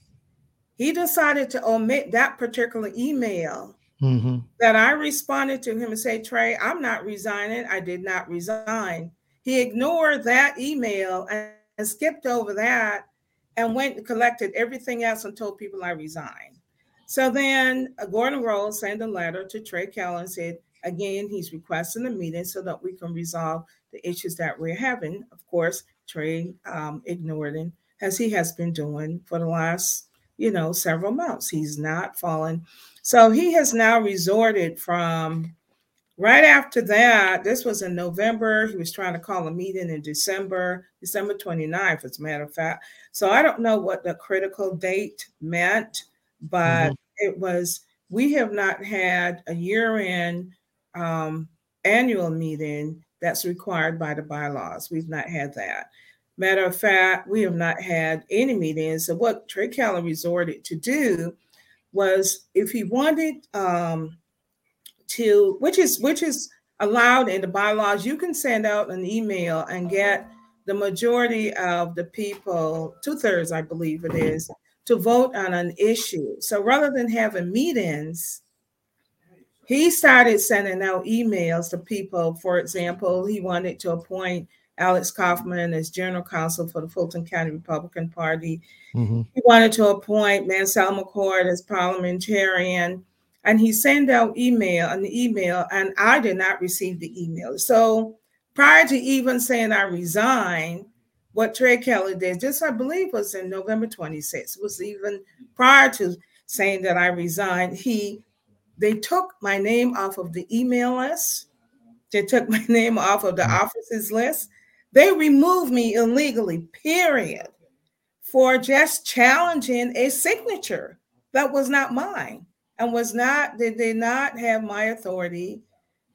he decided to omit that particular email mm-hmm. that I responded to him and say, Trey, I'm not resigning. I did not resign. He ignored that email and, and skipped over that and went and collected everything else and told people I resigned. So then uh, Gordon Rose sent a letter to Trey Kelly and said, again, he's requesting a meeting so that we can resolve the issues that we're having. Of course, Trey um, ignored him, as he has been doing for the last, you know, several months. He's not fallen. So he has now resorted from right after that. This was in November. He was trying to call a meeting in December, December 29th, as a matter of fact. So I don't know what the critical date meant but mm-hmm. it was we have not had a year-end um, annual meeting that's required by the bylaws. We've not had that. Matter of fact, we have not had any meetings. So what Trey Kelly resorted to do was if he wanted um, to which is which is allowed in the bylaws. You can send out an email and get the majority of the people, two thirds, I believe it is, to vote on an issue. So rather than having meetings, he started sending out emails to people. For example, he wanted to appoint Alex Kaufman as general counsel for the Fulton County Republican Party. Mm-hmm. He wanted to appoint Mansell McCord as parliamentarian. And he sent out email an email, and I did not receive the email. So prior to even saying I resigned, what Trey Kelly did, just I believe was in November 26th, was even prior to saying that I resigned, he they took my name off of the email list. They took my name off of the mm. office's list. They removed me illegally, period, for just challenging a signature that was not mine and was not, they did not have my authority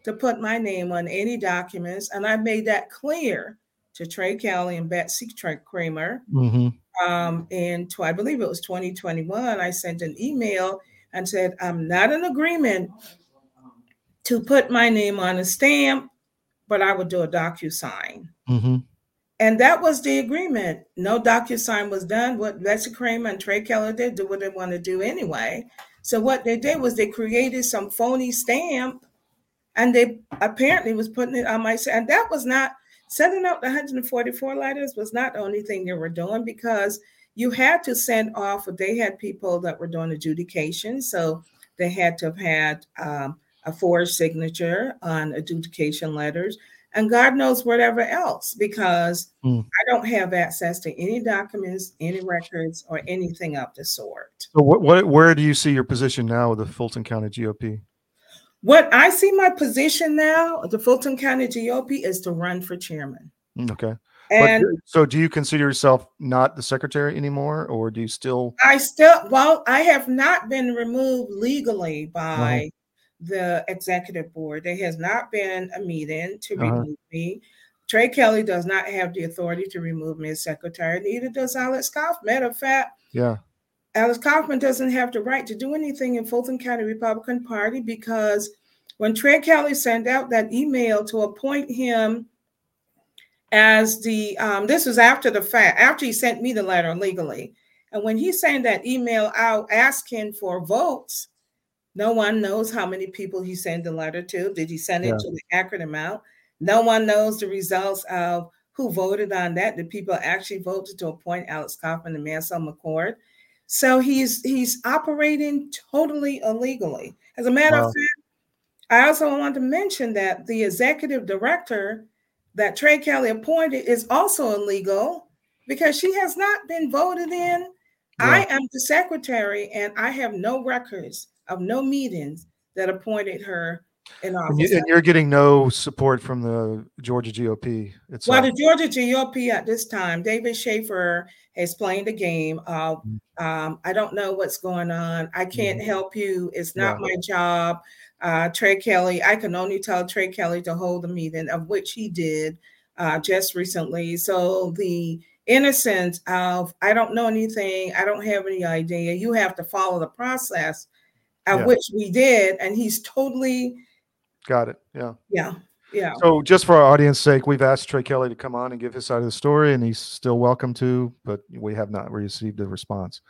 to put my name on any documents. And I made that clear to Trey Kelly and Betsy Kramer. Mm-hmm. Um, and to, I believe it was 2021, I sent an email and said, I'm not in agreement to put my name on a stamp, but I would do a DocuSign. Mm-hmm. And that was the agreement. No DocuSign was done. What Betsy Kramer and Trey Kelly did, do what they want to do anyway. So what they did was they created some phony stamp and they apparently was putting it on my and that was not sending out the 144 letters was not the only thing they were doing because you had to send off, they had people that were doing adjudication. So they had to have had um, a forged signature on adjudication letters and God knows whatever else because mm. I don't have access to any documents, any records, or anything of the sort. So, what, what, where do you see your position now with the Fulton County GOP? What I see my position now, the Fulton County GOP, is to run for chairman. Mm, okay. And but, so, do you consider yourself not the secretary anymore, or do you still? I still, well, I have not been removed legally by uh-huh. The executive board. There has not been a meeting to uh-huh. remove me. Trey Kelly does not have the authority to remove me as secretary. Neither does Alex Kaufman. Matter of fact, yeah, Alex Kaufman doesn't have the right to do anything in Fulton County Republican Party because when Trey Kelly sent out that email to appoint him as the um, this was after the fact, after he sent me the letter legally. And when he sent that email out asking for votes, no one knows how many people he sent the letter to. Did he send it yeah. to the accurate amount? No one knows the results of who voted on that. Did people actually vote to appoint Alex Kaufman and Mansell McCord? So he's he's operating totally illegally. As a matter wow. of fact, I also want to mention that the executive director that Trey Kelly appointed is also illegal because she has not been voted in. Yeah. I am the secretary and I have no records of no meetings that appointed her in office. And, you, are getting no support from the Georgia GOP. It's well, the Georgia GOP at this time, David Shafer has played the game. of um, I don't know what's going on. I can't mm-hmm. help you. It's not yeah. my job uh, Trey Kelly. I can only tell Trey Kelly to hold a meeting, of which he did uh, just recently. So the innocence of I don't know anything, I don't have any idea. You have to follow the process, of yeah. which we did, and he's totally got it. Yeah. Yeah. Yeah. So, just for our audience sake, we've asked Trey Kelly to come on and give his side of the story, and he's still welcome to, but we have not received a response.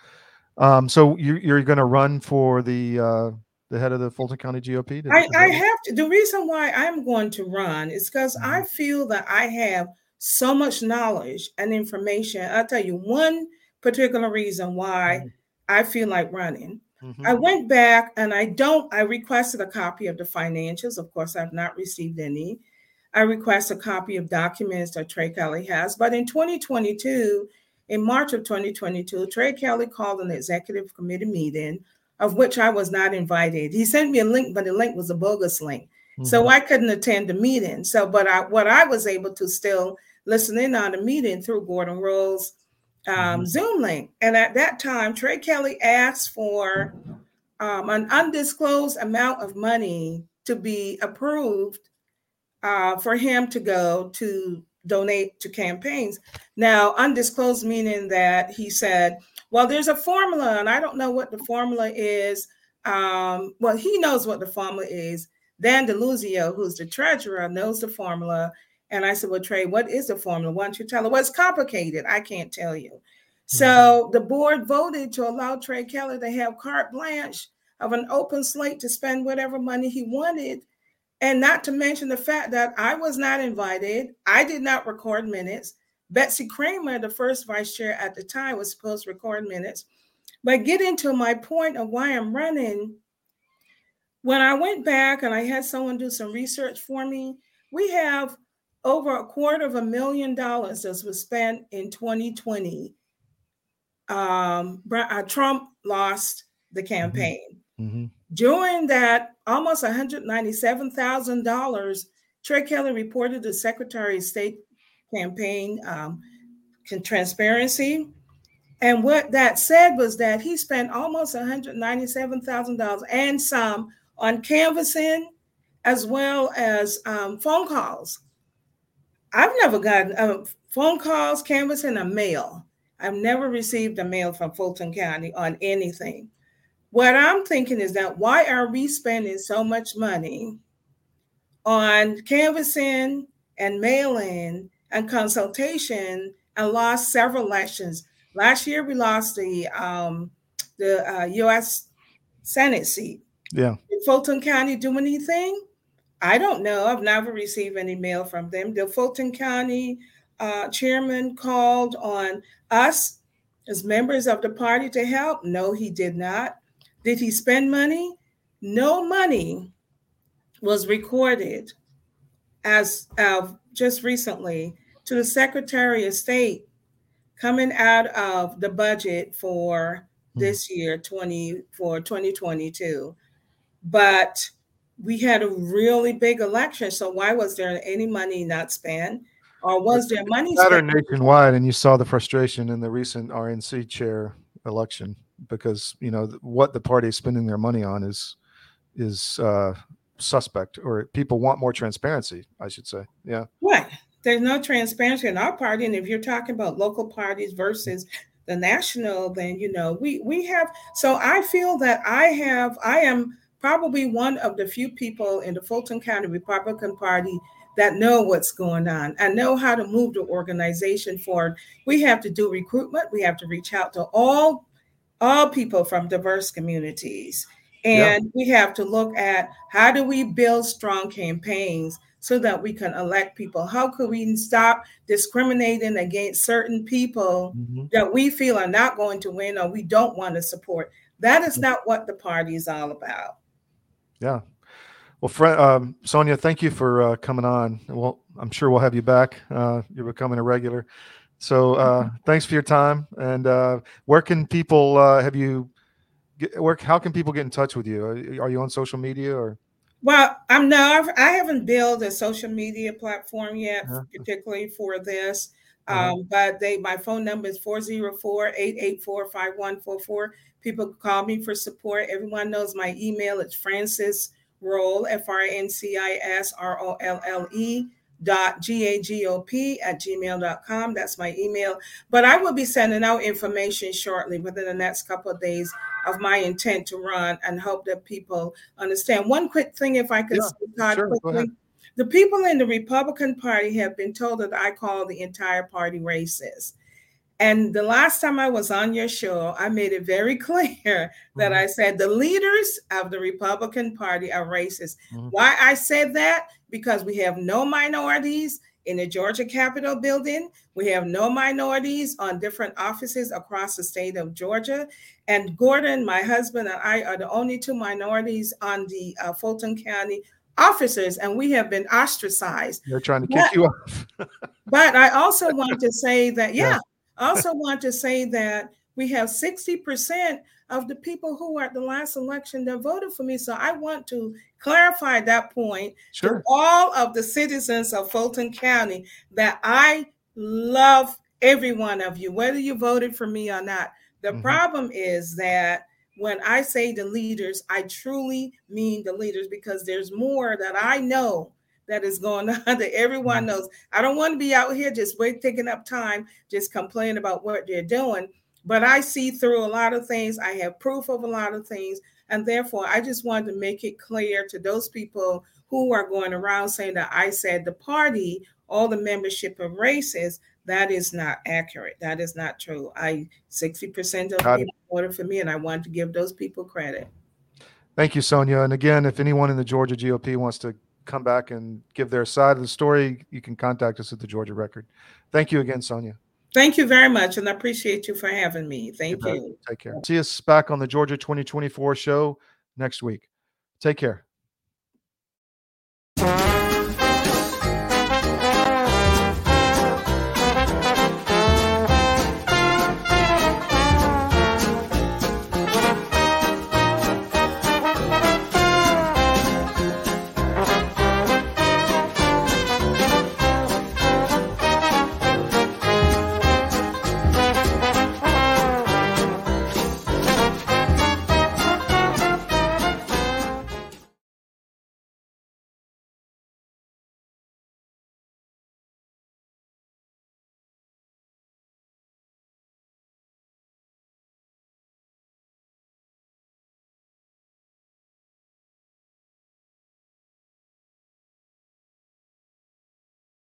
Um, so, you, you're going to run for the uh, the head of the Fulton County GOP? I, I have to. The reason why I'm going to run is because mm-hmm. I feel that I have so much knowledge and information. I'll tell you one particular reason why mm-hmm. I feel like running. Mm-hmm. I went back and I don't, I requested a copy of the financials. Of course, I've not received any. I request a copy of documents that Trey Kelly has. But in 2022, in March of 2022, Trey Kelly called an executive committee meeting of which I was not invited. He sent me a link, but the link was a bogus link. Mm-hmm. So I couldn't attend the meeting. So, but I, what I was able to still listen in on the meeting through Gordon Rolle's um, mm-hmm. Zoom link. And at that time, Trey Kelly asked for um, an undisclosed amount of money to be approved uh, for him to go to donate to campaigns. Now, undisclosed meaning that he said, well, there's a formula, and I don't know what the formula is. Um, well, he knows what the formula is. Dan DeLuzio, who's the treasurer, knows the formula. And I said, Well, Trey, what is the formula? Why don't you tell her? Well, it's complicated. I can't tell you. So mm-hmm. the board voted to allow Trey Kelly to have carte blanche of an open slate to spend whatever money he wanted. And not to mention the fact that I was not invited. I did not record minutes. Betsy Kramer, the first vice chair at the time, was supposed to record minutes. But getting to my point of why I'm running, when I went back and I had someone do some research for me, we have over a quarter of a million dollars that was spent in 2020. Um, uh, Trump lost the mm-hmm. campaign. Mm-hmm. During that, almost $197,000, Trey Kelly reported the Secretary of State campaign um, transparency. And what that said was that he spent almost $197,000 and some on canvassing as well as um, phone calls. I've never gotten uh, phone calls, canvassing, a mail. I've never received a mail from Fulton County on anything. What I'm thinking is that why are we spending so much money on canvassing and mailing and consultation and lost several elections? Last year we lost the um, the uh, U.S. Senate seat. Yeah. Did Fulton County do anything? I don't know. I've never received any mail from them. The Fulton County uh, chairman called on us as members of the party to help. No, he did not. Did he spend money? No money was recorded as of just recently to the Secretary of State coming out of the budget for hmm. this year 20 for 2022 but we had a really big election. So why was there any money not spent? Or was there money spent? nationwide, and you saw the frustration in the recent RNC chair election because you know what the party is spending their money on is is uh, suspect, or people want more transparency. I should say, yeah. What? There's no transparency in our party, and if you're talking about local parties versus the national, then you know we we have. So I feel that I have I am probably one of the few people in the Fulton County Republican Party that know what's going on and know how to move the organization forward. We have to do recruitment. We have to reach out to all all people from diverse communities. And yeah. we have to look at how do we build strong campaigns so that we can elect people? How could we stop discriminating against certain people mm-hmm. that we feel are not going to win or we don't want to support? That is not what the party is all about. Yeah. Well, friend, um, Sonia, thank you for uh, coming on. Well, I'm sure we'll have you back. Uh, you're becoming a regular. So uh, thanks for your time. And uh, where can people uh, have you? Get, where how can people get in touch with you? Are, are you on social media or? Well, I'm no, I haven't built a social media platform yet, uh-huh. particularly for this. Uh-huh. Um, but they my phone number is 404-884-5144. People call me for support. Everyone knows my email. It's Francis Rolle, F R N C I S R O L L E dot g-a-g-o-p at gmail.com that's my email. But i will be sending out information shortly within the next couple of days of my intent to run and hope that people understand. One quick thing if i could yeah, sure, quickly. the people in the republican party have been told that i call the entire party racist and the last time I was on your show, I made it very clear that mm-hmm. I said the leaders of the Republican Party are racist. Mm-hmm. Why I said that? Because we have no minorities in the Georgia Capitol building. We have no minorities on different offices across the state of Georgia. And Gordon, my husband, and I are the only two minorities on the uh, Fulton County officers, and we have been ostracized. They're trying to kick but, you off. but I also want to say that, yeah. yeah I also want to say that we have 60% of the people who were at the last election that voted for me. So I want to clarify that point sure. to all of the citizens of Fulton County that I love every one of you, whether you voted for me or not. The mm-hmm. problem is that when I say the leaders, I truly mean the leaders because there's more that I know that is going on that everyone knows. I don't want to be out here just wait taking up time, just complaining about what they're doing. But I see through a lot of things. I have proof of a lot of things. And therefore, I just wanted to make it clear to those people who are going around saying that I said the party, all the membership of races, that is not accurate. That is not true. I 60% of people voted for me, and I want to give those people credit. Thank you, Sonia. And again, if anyone in the Georgia GOP wants to come back and give their side of the story, you can contact us at the Georgia Record. Thank you again, Sonia. Thank you very much, and I appreciate you for having me. Thank you. Take care. See us back on the Georgia 2024 show next week. Take care.